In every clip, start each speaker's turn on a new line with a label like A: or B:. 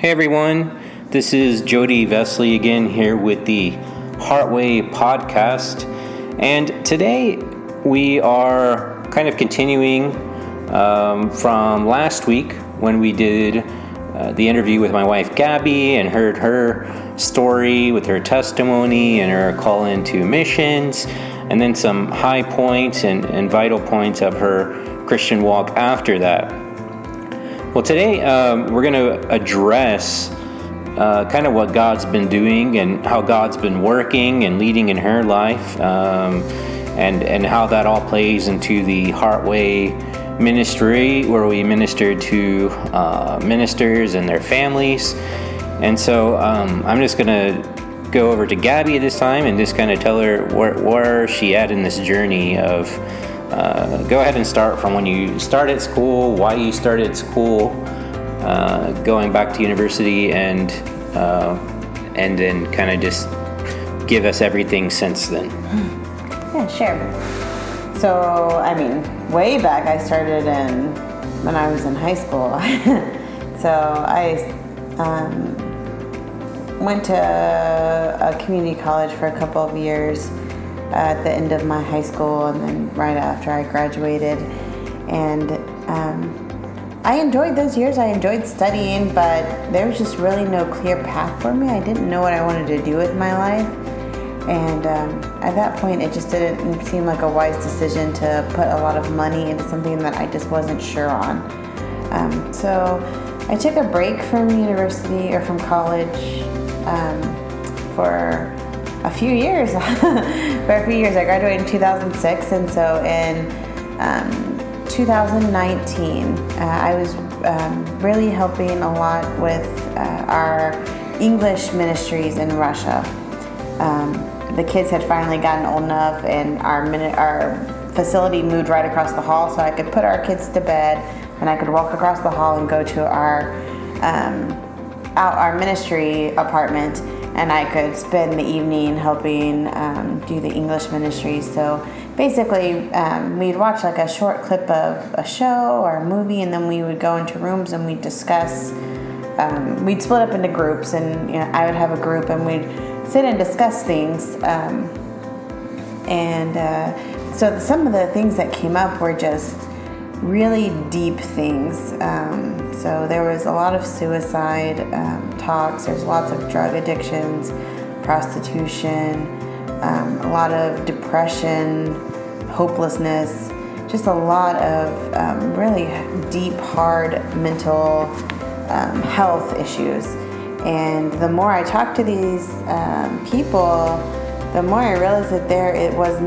A: Hey everyone, this is Jody Vesley again here with the Heartway podcast. And today we are kind of continuing um, from last week when we did uh, the interview with my wife Gabby and heard her story with her testimony and her call into missions, and then some high points and, and vital points of her Christian walk after that. Well, today um, we're going to address uh, kind of what God's been doing and how God's been working and leading in her life, um, and and how that all plays into the Heartway ministry, where we minister to uh, ministers and their families. And so um, I'm just gonna go over to Gabby this time and just kind of tell her where, where she at in this journey of. Uh, go ahead and start from when you started school, why you started school, uh, going back to university, and uh, and then kind of just give us everything since then.
B: Yeah, sure. So, I mean, way back, I started in when I was in high school. so I um, went to a community college for a couple of years at the end of my high school and then right after I graduated. And um, I enjoyed those years. I enjoyed studying, but there was just really no clear path for me. I didn't know what I wanted to do with my life. And um, at that point, it just didn't seem like a wise decision to put a lot of money into something that I just wasn't sure on. Um, so I took a break from university or from college um, for a few years. for a few years, I graduated in 2006, and so in um, 2019, uh, I was um, really helping a lot with uh, our English ministries in Russia. Um, the kids had finally gotten old enough, and our our facility moved right across the hall, so I could put our kids to bed, and I could walk across the hall and go to our um, out our ministry apartment and I could spend the evening helping um, do the English ministry. So basically, um, we'd watch like a short clip of a show or a movie, and then we would go into rooms and we'd discuss. Um, we'd split up into groups, and you know, I would have a group, and we'd sit and discuss things. Um, and uh, so some of the things that came up were just really deep things. So there was a lot of suicide um, talks. There's lots of drug addictions, prostitution, um, a lot of depression, hopelessness, just a lot of um, really deep, hard mental um, health issues. And the more I talked to these um, people, the more I realized that there it was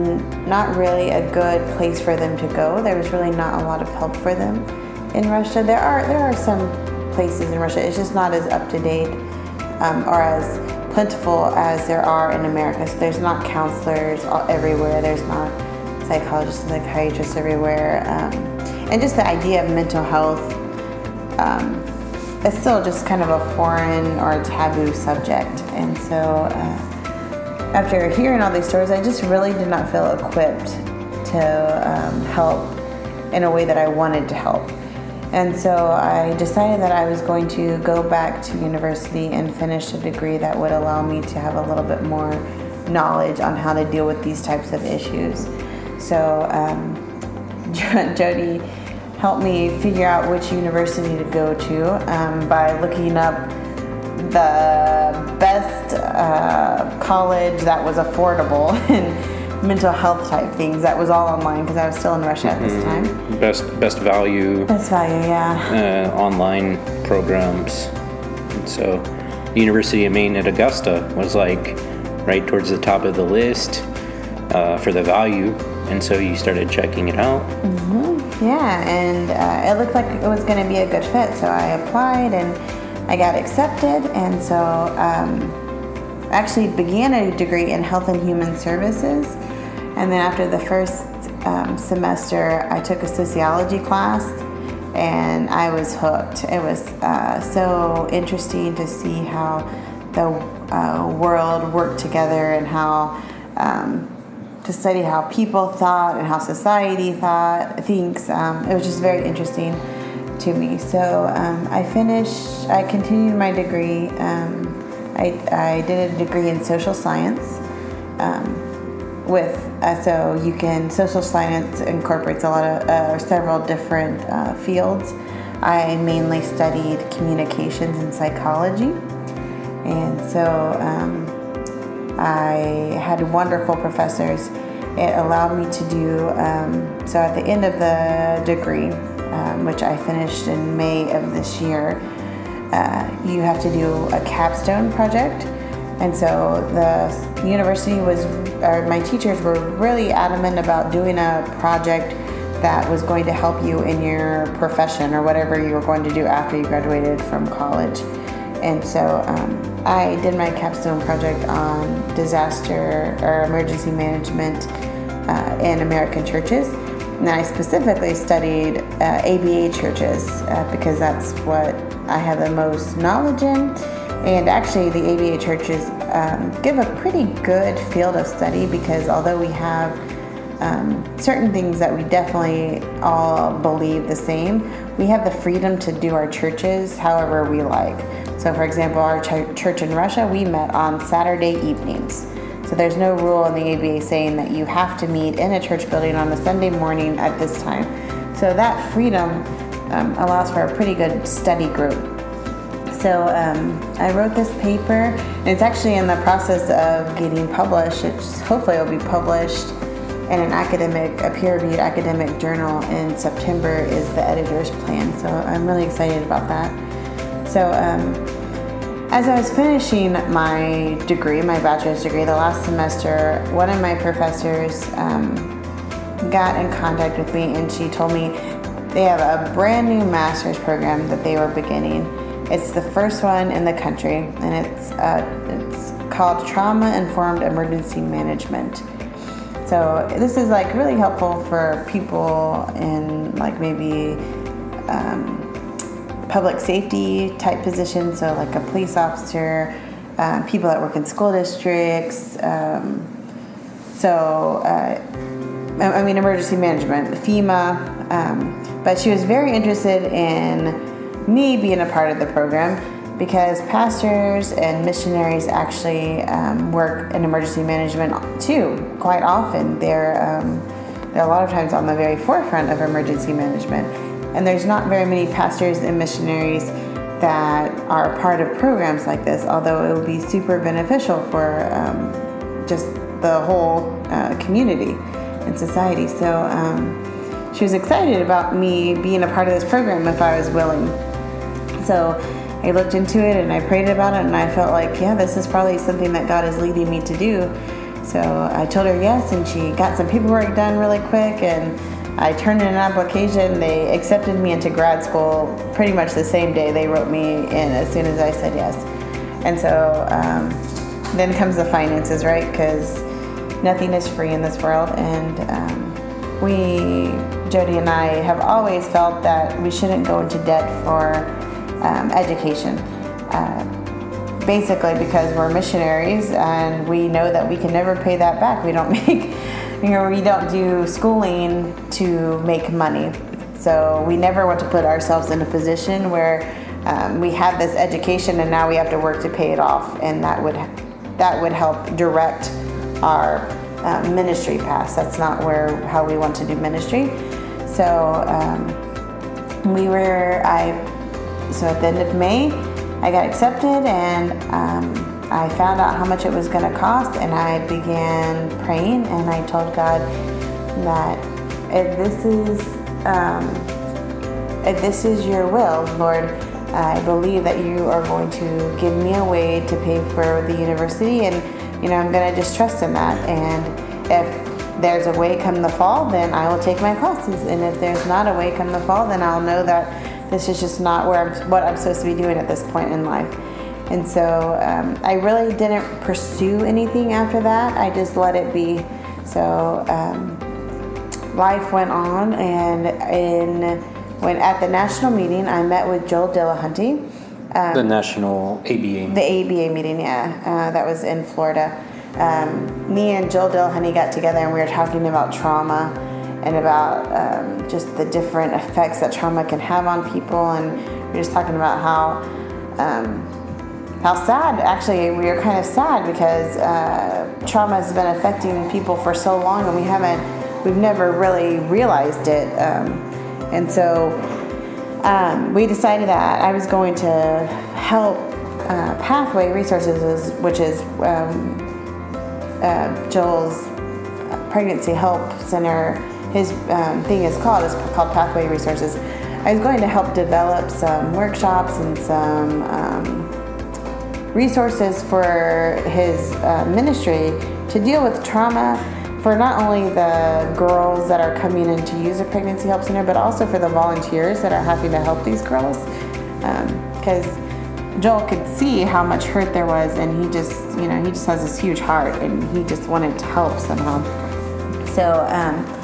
B: not really a good place for them to go. There was really not a lot of help for them in Russia. There are there are some places in Russia. It's just not as up to date um, or as plentiful as there are in America. So there's not counselors everywhere. There's not psychologists and psychiatrists everywhere. Um, and just the idea of mental health um, is still just kind of a foreign or a taboo subject. And so. Uh, after hearing all these stories, I just really did not feel equipped to um, help in a way that I wanted to help. And so I decided that I was going to go back to university and finish a degree that would allow me to have a little bit more knowledge on how to deal with these types of issues. So um, Jody helped me figure out which university to go to um, by looking up the best uh, college that was affordable mental health type things. That was all online because I was still in Russia at this time.
A: Best best value.
B: Best value, yeah.
A: Uh, online programs. And so, the University of Maine at Augusta was like right towards the top of the list uh, for the value, and so you started checking it out.
B: Mm-hmm. Yeah, and uh, it looked like it was going to be a good fit, so I applied and I got accepted, and so um, actually began a degree in health and human services. And then after the first um, semester, I took a sociology class, and I was hooked. It was uh, so interesting to see how the uh, world worked together and how um, to study how people thought and how society thought thinks. Um, it was just very interesting to me. So um, I finished, I continued my degree. Um, I, I did a degree in social science um, with, uh, so you can, social science incorporates a lot of, uh, several different uh, fields. I mainly studied communications and psychology. And so um, I had wonderful professors. It allowed me to do, um, so at the end of the degree, um, which I finished in May of this year, uh, you have to do a capstone project. And so the university was, or my teachers were really adamant about doing a project that was going to help you in your profession or whatever you were going to do after you graduated from college. And so um, I did my capstone project on disaster or emergency management uh, in American churches. And I specifically studied uh, ABA churches uh, because that's what I have the most knowledge in. And actually, the ABA churches um, give a pretty good field of study because although we have um, certain things that we definitely all believe the same, we have the freedom to do our churches however we like. So, for example, our ch- church in Russia, we met on Saturday evenings. So there's no rule in the ABA saying that you have to meet in a church building on a Sunday morning at this time. So that freedom um, allows for a pretty good study group. So um, I wrote this paper, and it's actually in the process of getting published. It's hopefully it'll be published in an academic, a peer-reviewed academic journal in September is the editor's plan. So I'm really excited about that. So um, as I was finishing my degree, my bachelor's degree, the last semester, one of my professors um, got in contact with me and she told me they have a brand new master's program that they were beginning. It's the first one in the country and it's, uh, it's called Trauma Informed Emergency Management. So this is like really helpful for people in like maybe um, public safety type positions, so like a police officer, um, people that work in school districts. Um, so, uh, I mean, emergency management, FEMA. Um, but she was very interested in me being a part of the program because pastors and missionaries actually um, work in emergency management too, quite often. They're, um, they're a lot of times on the very forefront of emergency management. And there's not very many pastors and missionaries that are part of programs like this, although it would be super beneficial for um, just the whole uh, community and society. So um, she was excited about me being a part of this program if I was willing. So I looked into it and I prayed about it, and I felt like, yeah, this is probably something that God is leading me to do. So I told her yes, and she got some paperwork done really quick and I turned in an application. They accepted me into grad school pretty much the same day. They wrote me in as soon as I said yes. And so um, then comes the finances, right? Because nothing is free in this world. And um, we, Jody and I, have always felt that we shouldn't go into debt for um, education. Uh, basically, because we're missionaries and we know that we can never pay that back. We don't make you know, we don't do schooling to make money. So we never want to put ourselves in a position where um, we have this education and now we have to work to pay it off, and that would that would help direct our uh, ministry path. That's not where how we want to do ministry. So um, we were I so at the end of May, I got accepted and. Um, I found out how much it was going to cost and I began praying and I told God that if this is um, if this is your will, Lord, I believe that you are going to give me a way to pay for the university and you know I'm going to just trust in that and if there's a way come the fall, then I will take my classes. And if there's not a way come the fall, then I'll know that this is just not where I'm, what I'm supposed to be doing at this point in life. And so um, I really didn't pursue anything after that. I just let it be. So um, life went on, and in when at the national meeting, I met with Joel Dillahunty.
A: Um, the national ABA.
B: The ABA meeting, yeah, uh, that was in Florida. Um, me and Joel Dillahunty got together, and we were talking about trauma. And about um, just the different effects that trauma can have on people. And we are just talking about how um, how sad actually we are kind of sad because uh, trauma has been affecting people for so long and we haven't we've never really realized it. Um, and so um, we decided that I was going to help uh, Pathway Resources, which is um, uh, Joel's pregnancy help center. His um, thing is called is called Pathway Resources. I was going to help develop some workshops and some um, resources for his uh, ministry to deal with trauma for not only the girls that are coming in to use a pregnancy help center, but also for the volunteers that are having to help these girls. Because um, Joel could see how much hurt there was, and he just, you know, he just has this huge heart, and he just wanted to help somehow. So, um,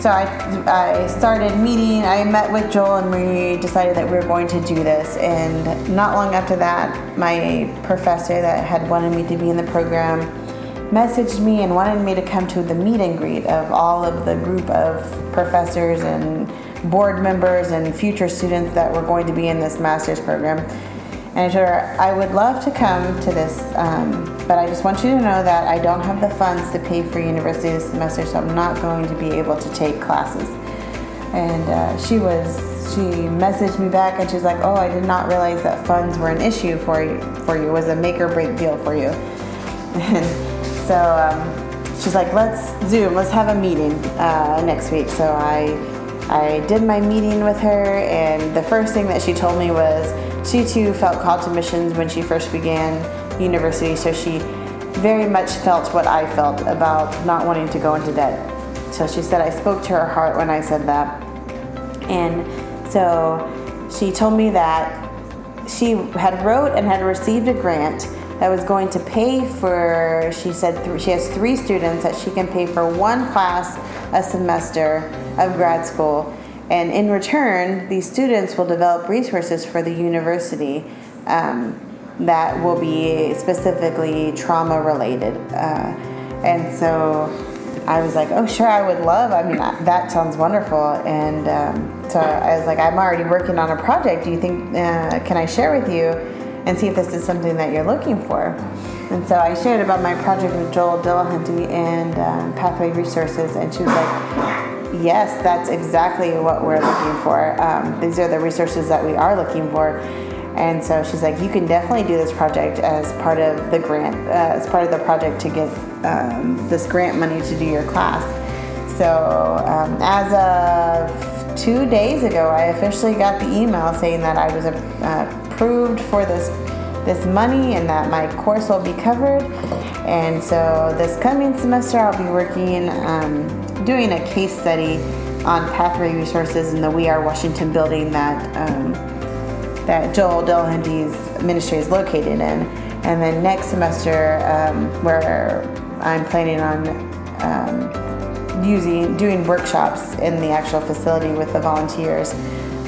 B: so I, I started meeting. I met with Joel, and we decided that we were going to do this. And not long after that, my professor that had wanted me to be in the program messaged me and wanted me to come to the meet and greet of all of the group of professors and board members and future students that were going to be in this master's program. And I told her, I would love to come to this, um, but I just want you to know that I don't have the funds to pay for university this semester, so I'm not going to be able to take classes. And uh, she was, she messaged me back and she's like, oh, I did not realize that funds were an issue for you, for you, it was a make or break deal for you. And so um, she's like, let's Zoom, let's have a meeting uh, next week. So I, I did my meeting with her, and the first thing that she told me was she too felt called to missions when she first began university. So she very much felt what I felt about not wanting to go into debt. So she said I spoke to her heart when I said that. And so she told me that she had wrote and had received a grant that was going to pay for, she said th- she has three students that she can pay for one class a semester of grad school. And in return, these students will develop resources for the university um, that will be specifically trauma related. Uh, and so I was like, oh, sure, I would love. I mean, that sounds wonderful. And um, so I was like, I'm already working on a project. Do you think, uh, can I share with you? and see if this is something that you're looking for. And so I shared about my project with Joel Dillahunty and um, Pathway Resources, and she was like, Yes, that's exactly what we're looking for. Um, these are the resources that we are looking for. And so she's like, You can definitely do this project as part of the grant, uh, as part of the project to get um, this grant money to do your class. So um, as of two days ago, I officially got the email saying that I was uh, approved for this this money and that my course will be covered. And so this coming semester, I'll be working, um, doing a case study on Pathway Resources in the We Are Washington building that um, that Joel Dillahunty's ministry is located in. And then next semester, um, where I'm planning on um, using doing workshops in the actual facility with the volunteers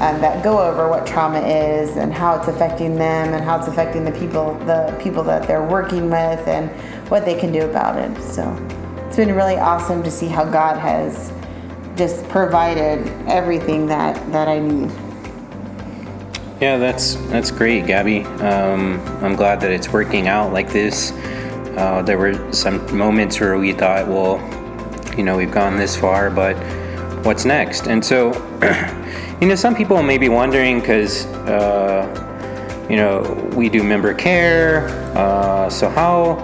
B: um, that go over what trauma is and how it's affecting them and how it's affecting the people the people that they're working with and what they can do about it. So it's been really awesome to see how God has just provided everything that that I need.
A: Yeah, that's that's great, Gabby. Um, I'm glad that it's working out like this. Uh, there were some moments where we thought, well, you know, we've gone this far, but what's next? And so You know, some people may be wondering because, uh, you know, we do member care. Uh, so, how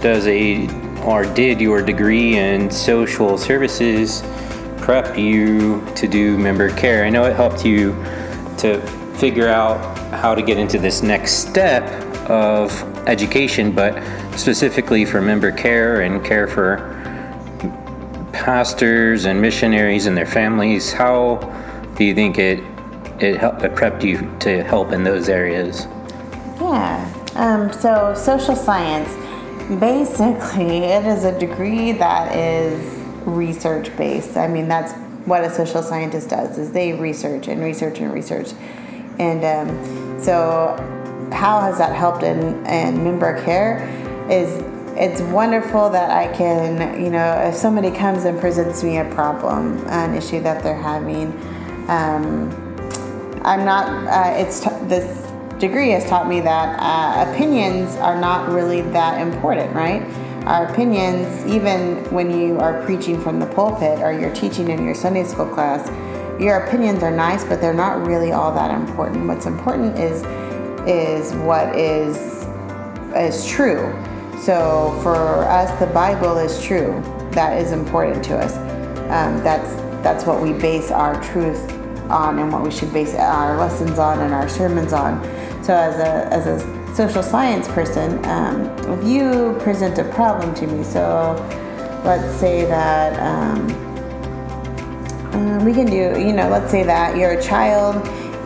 A: does a or did your degree in social services prep you to do member care? I know it helped you to figure out how to get into this next step of education, but specifically for member care and care for pastors and missionaries and their families, how do you think it it helped it prepped you to help in those areas?
B: Yeah. Um, so social science, basically, it is a degree that is research based. I mean, that's what a social scientist does is they research and research and research. And um, so, how has that helped in, in member care? Is it's wonderful that I can, you know, if somebody comes and presents me a problem, an issue that they're having, um, I'm not. Uh, it's t- this degree has taught me that uh, opinions are not really that important, right? Our opinions, even when you are preaching from the pulpit or you're teaching in your Sunday school class, your opinions are nice, but they're not really all that important. What's important is is what is is true. So for us, the Bible is true. That is important to us. Um, that's that's what we base our truth on, and what we should base our lessons on and our sermons on. So as a as a social science person, um, if you present a problem to me, so let's say that. Um, um, we can do, you know, let's say that your child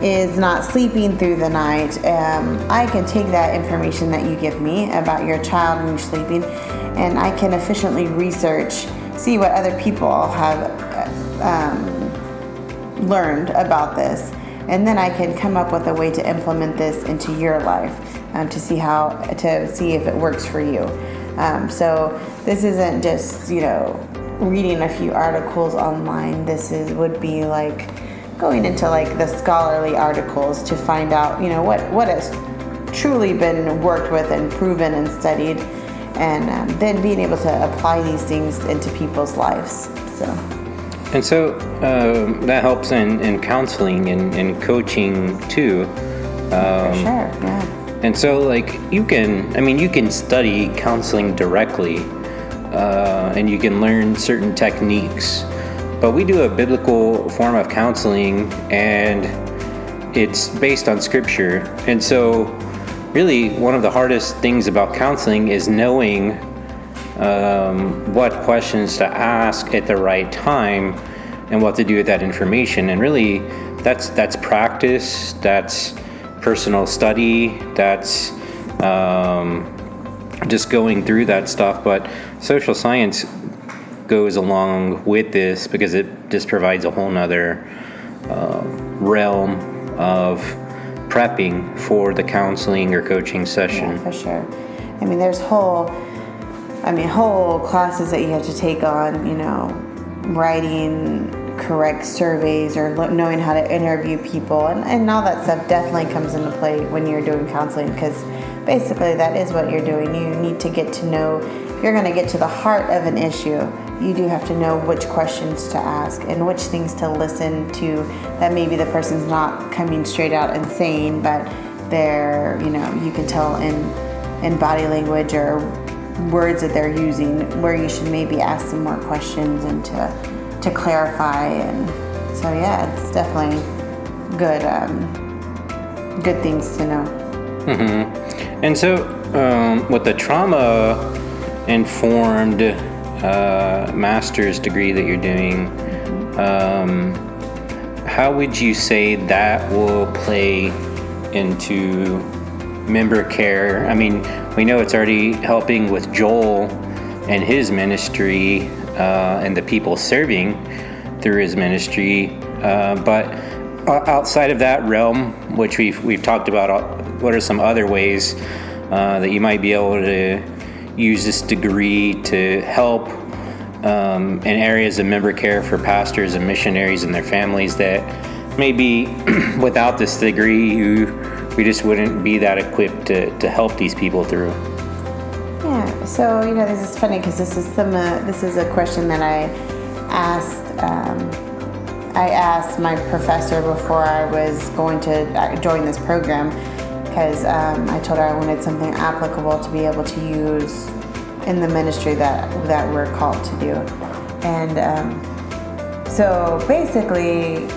B: is not sleeping through the night. Um, I can take that information that you give me about your child and your sleeping, and I can efficiently research, see what other people have um, learned about this, and then I can come up with a way to implement this into your life um, to see how to see if it works for you. Um, so this isn't just you know reading a few articles online. This is would be like going into like the scholarly articles to find out, you know, what what has truly been worked with and proven and studied, and um, then being able to apply these things into people's lives. So.
A: And so uh, that helps in, in counseling and, and coaching too.
B: Um, For sure, yeah.
A: And so, like, you can, I mean, you can study counseling directly uh, and you can learn certain techniques. But we do a biblical form of counseling, and it's based on scripture. And so, really, one of the hardest things about counseling is knowing um, what questions to ask at the right time and what to do with that information. And really, that's that's practice. That's personal study. That's um, just going through that stuff. But social science goes along with this because it just provides a whole nother uh, realm of prepping for the counseling or coaching session.
B: Yeah, for sure. I mean, there's whole, I mean, whole classes that you have to take on, you know, writing correct surveys or knowing how to interview people and, and all that stuff definitely comes into play when you're doing counseling because basically that is what you're doing. You need to get to know, if you're going to get to the heart of an issue, you do have to know which questions to ask and which things to listen to that maybe the person's not coming straight out and saying, but they're, you know, you can tell in, in body language or words that they're using where you should maybe ask some more questions and to, to clarify. And so, yeah, it's definitely good, um, good things to know.
A: Mm-hmm. And so, um, with the trauma informed uh, master's degree that you're doing, um, how would you say that will play into member care? I mean, we know it's already helping with Joel and his ministry uh, and the people serving through his ministry, uh, but outside of that realm, which we've we've talked about what are some other ways uh, that you might be able to use this degree to help um, in areas of member care for pastors and missionaries and their families that maybe without this degree you we just wouldn't be that equipped to, to help these people through
B: yeah so you know this is funny because this is some uh, this is a question that i asked um, i asked my professor before i was going to uh, join this program because um, I told her I wanted something applicable to be able to use in the ministry that that we're called to do. And um, so basically,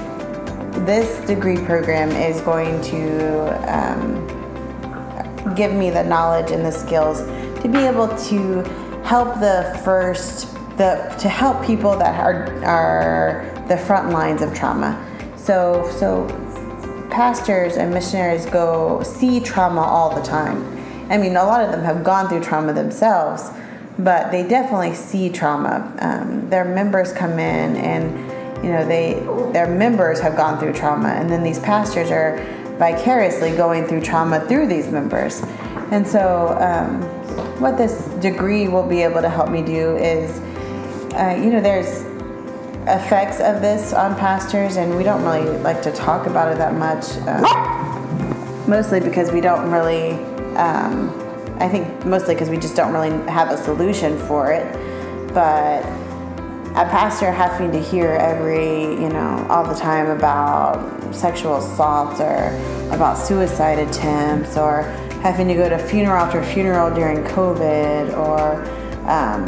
B: this degree program is going to um, give me the knowledge and the skills to be able to help the first the to help people that are are the front lines of trauma. So so pastors and missionaries go see trauma all the time. I mean, a lot of them have gone through trauma themselves, but they definitely see trauma. Um, their members come in, and you know, they their members have gone through trauma, and then these pastors are vicariously going through trauma through these members. And so, um, what this degree will be able to help me do is, uh, you know, there's effects of this on pastors, and we don't really like to talk about it that much, uh, mostly because we don't really. Um, I think mostly because we just don't really have a solution for it. But a pastor having to hear every, you know, all the time about sexual assaults or about suicide attempts or having to go to funeral after funeral during COVID or, um,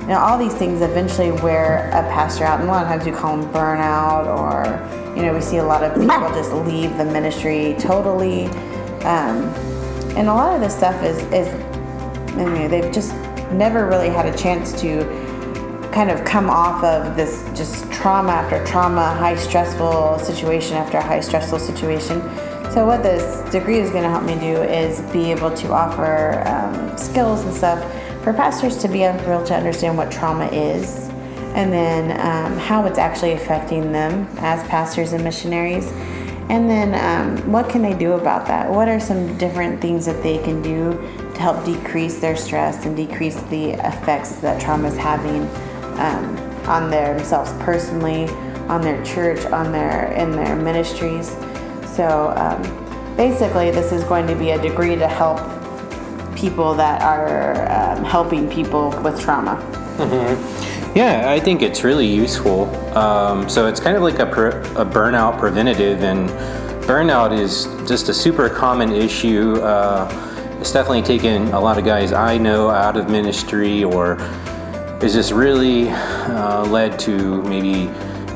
B: you know, all these things eventually wear a pastor out. And a lot of times we call them burnout or, you know, we see a lot of people just leave the ministry totally. Um, and a lot of this stuff is, is I mean, they've just never really had a chance to kind of come off of this just trauma after trauma, high stressful situation after high stressful situation. So what this degree is going to help me do is be able to offer um, skills and stuff for pastors to be able to understand what trauma is, and then um, how it's actually affecting them as pastors and missionaries, and then um, what can they do about that? What are some different things that they can do to help decrease their stress and decrease the effects that trauma is having um, on themselves personally, on their church, on their in their ministries. So um, basically, this is going to be a degree to help people that are um, helping people with trauma.
A: Mm-hmm. Yeah, I think it's really useful. Um, so it's kind of like a, per, a burnout preventative, and burnout is just a super common issue. Uh, it's definitely taken a lot of guys I know out of ministry or is this really uh, led to maybe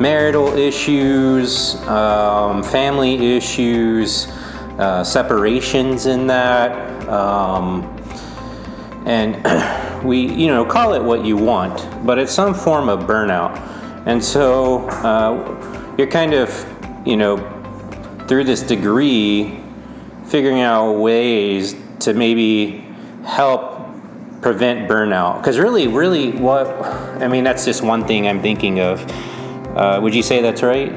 A: marital issues, um, family issues, uh, separations in that. Um, and we, you know, call it what you want, but it's some form of burnout. And so uh, you're kind of, you know, through this degree, figuring out ways to maybe help prevent burnout? Because really, really, what I mean, that's just one thing I'm thinking of. Uh, would you say that's right?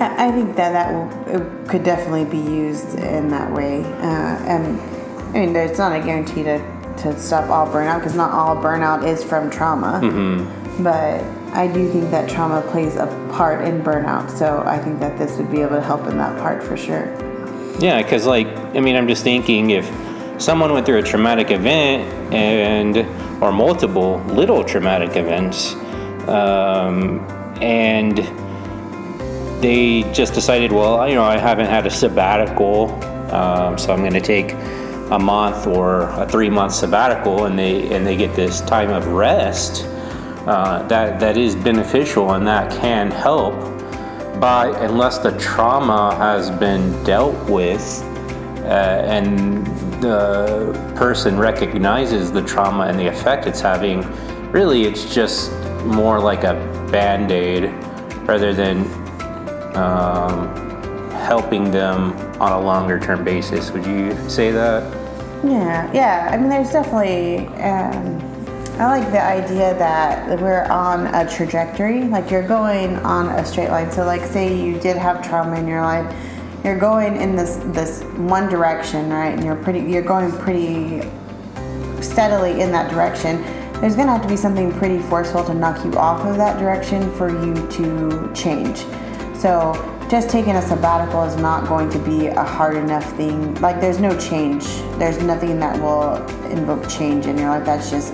B: I think that that will, could definitely be used in that way. Uh, and I mean, it's not a guarantee to, to stop all burnout because not all burnout is from trauma. Mm-hmm. But I do think that trauma plays a part in burnout. So I think that this would be able to help in that part for sure.
A: Yeah, because, like, I mean, I'm just thinking if someone went through a traumatic event and or multiple little traumatic events um, and they just decided well you know i haven't had a sabbatical um, so i'm going to take a month or a three month sabbatical and they and they get this time of rest uh, that that is beneficial and that can help. But unless the trauma has been dealt with uh, and the person recognizes the trauma and the effect it's having, really it's just more like a band aid rather than um, helping them on a longer term basis. Would you say that?
B: Yeah, yeah. I mean, there's definitely. Um, I like the idea that we're on a trajectory, like you're going on a straight line. So, like, say you did have trauma in your life you're going in this this one direction, right? And you're pretty you're going pretty steadily in that direction. There's gonna have to be something pretty forceful to knock you off of that direction for you to change. So just taking a sabbatical is not going to be a hard enough thing. Like there's no change. There's nothing that will invoke change in your life. That's just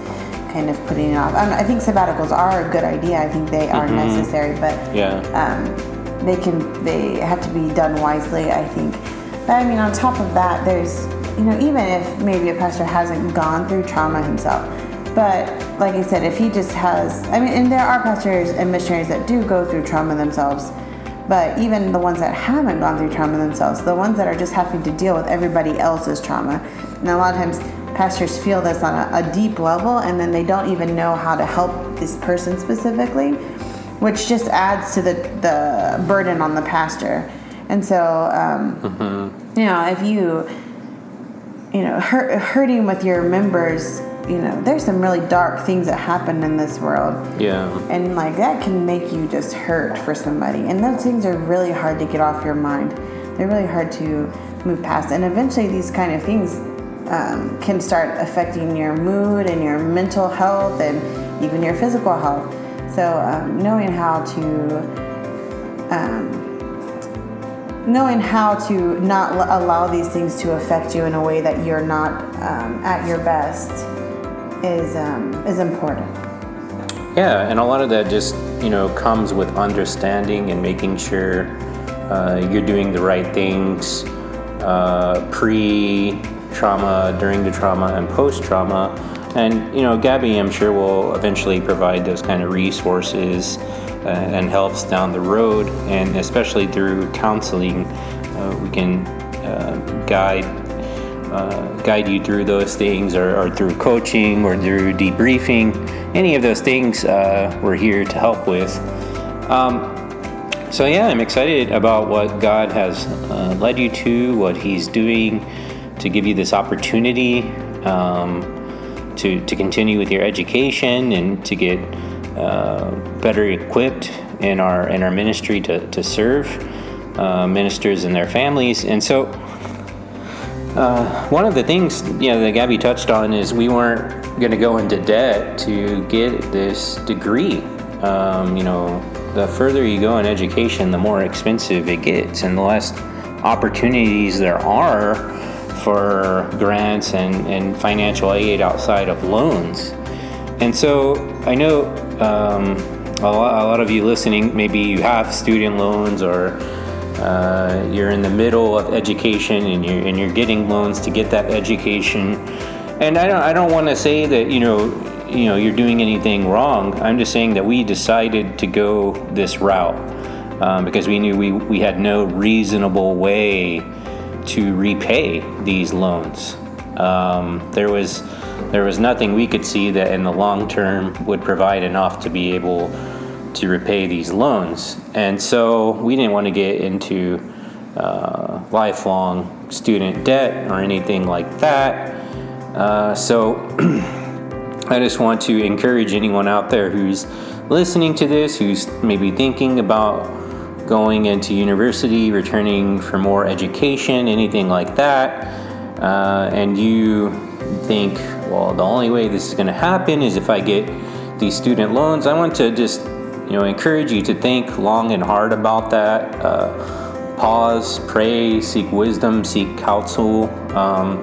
B: kind of putting it off. I, I think sabbaticals are a good idea. I think they are mm-hmm. necessary, but
A: yeah.
B: Um, they can they have to be done wisely i think. But i mean on top of that there's you know even if maybe a pastor hasn't gone through trauma himself but like i said if he just has i mean and there are pastors and missionaries that do go through trauma themselves but even the ones that haven't gone through trauma themselves the ones that are just having to deal with everybody else's trauma. And a lot of times pastors feel this on a, a deep level and then they don't even know how to help this person specifically which just adds to the, the burden on the pastor. And so, um, mm-hmm. you know, if you, you know, hurt, hurting with your members, you know, there's some really dark things that happen in this world.
A: Yeah.
B: And like that can make you just hurt for somebody. And those things are really hard to get off your mind. They're really hard to move past. And eventually these kind of things um, can start affecting your mood and your mental health and even your physical health. So um, knowing how to um, knowing how to not l- allow these things to affect you in a way that you're not um, at your best is um, is important.
A: Yeah, and a lot of that just you know comes with understanding and making sure uh, you're doing the right things uh, pre trauma, during the trauma, and post trauma. And you know, Gabby, I'm sure will eventually provide those kind of resources uh, and helps down the road, and especially through counseling, uh, we can uh, guide uh, guide you through those things, or, or, through coaching, or through debriefing. Any of those things uh, we're here to help with. Um, so yeah, I'm excited about what God has uh, led you to, what He's doing to give you this opportunity um, to to continue with your education and to get uh, better equipped in our in our ministry to to serve uh, ministers and their families, and so. Uh, one of the things you know that Gabby touched on is we weren't going to go into debt to get this degree. Um, you know, the further you go in education, the more expensive it gets, and the less opportunities there are for grants and, and financial aid outside of loans. And so I know um, a, lot, a lot of you listening, maybe you have student loans or uh, you're in the middle of education and you're, and you're getting loans to get that education. And I don't, I don't want to say that, you know, you know, you're doing anything wrong. I'm just saying that we decided to go this route um, because we knew we, we had no reasonable way to repay these loans. Um, there was there was nothing we could see that in the long term would provide enough to be able to repay these loans. And so we didn't want to get into uh, lifelong student debt or anything like that. Uh, so I just want to encourage anyone out there who's listening to this, who's maybe thinking about going into university, returning for more education, anything like that, uh, and you think, well, the only way this is going to happen is if I get these student loans, I want to just you know encourage you to think long and hard about that. Uh, pause, pray, seek wisdom, seek counsel, um,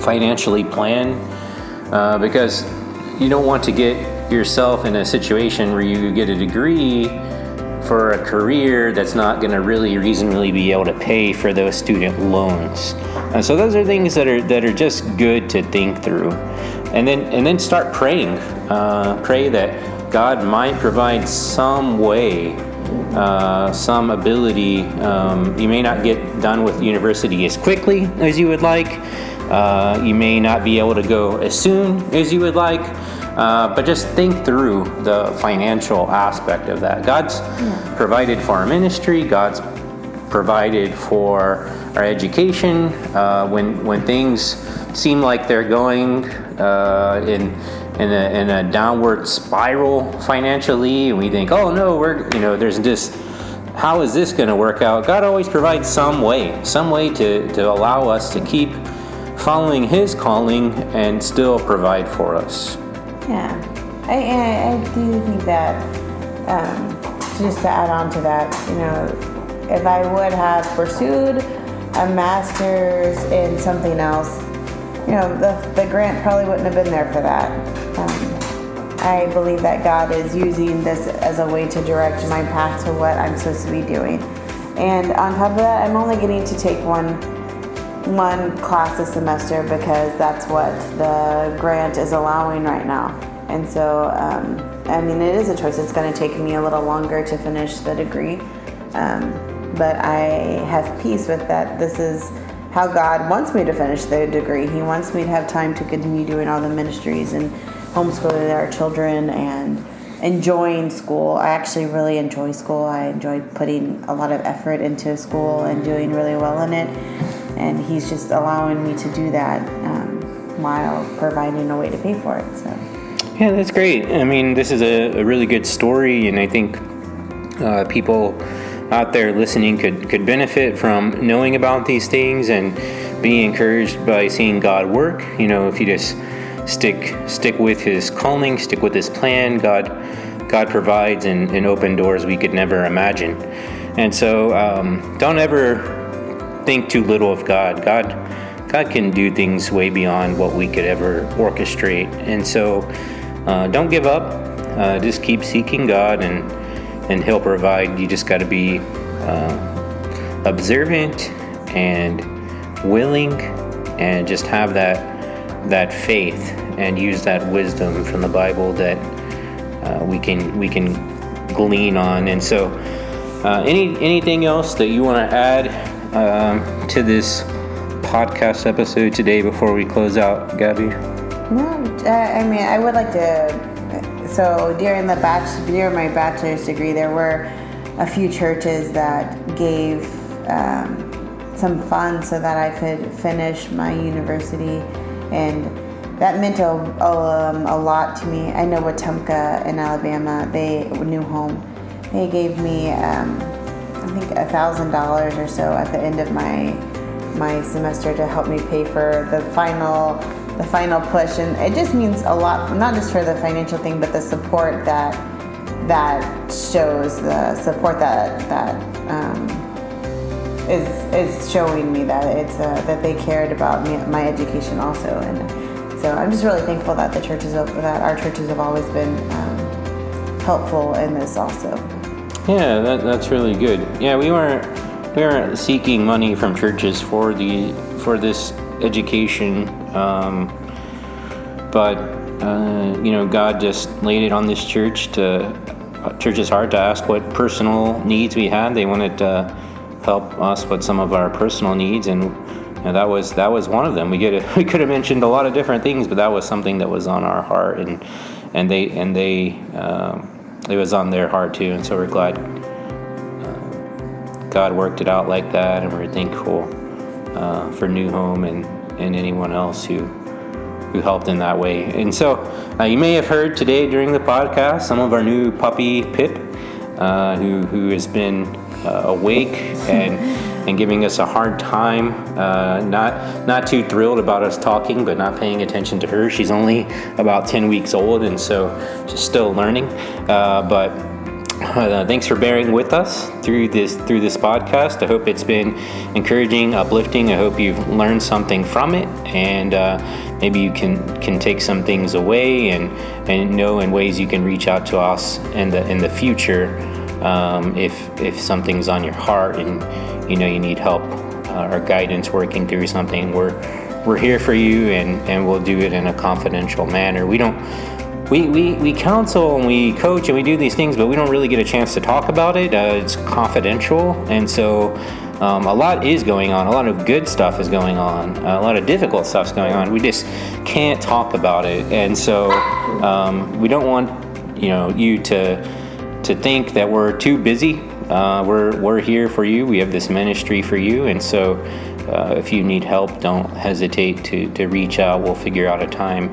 A: financially plan, uh, because you don't want to get yourself in a situation where you get a degree for a career that's not going to really reasonably be able to pay for those student loans. And so those are things that are that are just good to think through, and then and then start praying. Uh, pray that God might provide some way, uh, some ability. Um, you may not get done with university as quickly as you would like. Uh, you may not be able to go as soon as you would like. Uh, but just think through the financial aspect of that. God's yeah. provided for our ministry. God's provided for our education. Uh, when when things seem like they're going uh, in in a, in a downward spiral financially, and we think, oh no, we're you know, there's just how is this going to work out? God always provides some way, some way to, to allow us to keep following His calling and still provide for us.
B: Yeah, I, I, I do think that um, just to add on to that, you know, if I would have pursued a master's in something else, you know, the, the grant probably wouldn't have been there for that. Um, I believe that God is using this as a way to direct my path to what I'm supposed to be doing. And on top of that, I'm only getting to take one one class a semester because that's what the grant is allowing right now. And so, um, I mean, it is a choice. It's going to take me a little longer to finish the degree. Um, but I have peace with that. This is how God wants me to finish the degree. He wants me to have time to continue doing all the ministries and homeschooling our children and enjoying school. I actually really enjoy school. I enjoy putting a lot of effort into school and doing really well in it and he's just allowing me to do that um, while providing a way to pay for it. So.
A: Yeah, that's great. I mean, this is a, a really good story, and I think uh, people out there listening could could benefit from knowing about these things and be encouraged by seeing God work. You know, if you just stick stick with His calling, stick with His plan, God God provides and, and open doors we could never imagine. And so, um, don't ever think too little of God. God God can do things way beyond what we could ever orchestrate. And so, uh, don't give up. Uh, just keep seeking God, and and He'll provide. You just got to be uh, observant and willing, and just have that that faith and use that wisdom from the Bible that uh, we can we can glean on. And so, uh, any anything else that you want to add um, to this podcast episode today before we close out, Gabby?
B: No, I mean I would like to. So during the batch, during my bachelor's degree, there were a few churches that gave um, some funds so that I could finish my university, and that meant a, um, a lot to me. I know Wetumpka in Alabama, they New Home, they gave me um, think a thousand dollars or so at the end of my my semester to help me pay for the final the final push, and it just means a lot, not just for the financial thing, but the support that that shows the support that that um, is is showing me that it's uh, that they cared about me, my education also, and so I'm just really thankful that the churches that our churches have always been um, helpful in this also.
A: Yeah, that, that's really good. Yeah, we weren't we weren't seeking money from churches for the for this education, um, but uh, you know, God just laid it on this church to uh, church's heart to ask what personal needs we had. They wanted to help us with some of our personal needs, and and that was that was one of them. We get we could have mentioned a lot of different things, but that was something that was on our heart, and and they and they um, it was on their heart too. And so we're glad uh, God worked it out like that, and we're thankful uh, for New Home and and anyone else who who helped in that way. And so uh, you may have heard today during the podcast some of our new puppy Pip, uh, who who has been uh, awake and and giving us a hard time. Uh, not not too thrilled about us talking, but not paying attention to her. She's only about 10 weeks old, and so she's still learning. Uh, but uh, thanks for bearing with us through this through this podcast. I hope it's been encouraging, uplifting. I hope you've learned something from it, and uh, maybe you can can take some things away and and know in ways you can reach out to us in the in the future um, if if something's on your heart and you know you need help uh, or guidance working through something, we're we're here for you and, and we'll do it in a confidential manner. We don't we, we, we counsel and we coach and we do these things, but we don't really get a chance to talk about it. Uh, it's confidential, and so um, a lot is going on. A lot of good stuff is going on. a lot of difficult stuff's going on. We just can't talk about it, and so um, we don't want you know you to to think that we're too busy uh, we're, we're here for you. We have this ministry for you. And so uh, if you need help, don't hesitate to, to reach out. We'll figure out a time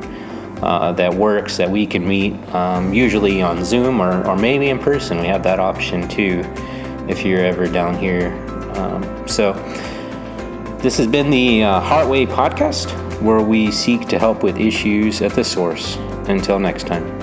A: uh, that works that we can meet, um, usually on Zoom or, or maybe in person. We have that option too if you're ever down here. Um, so this has been the uh, Heartway podcast where we seek to help with issues at the source. Until next time.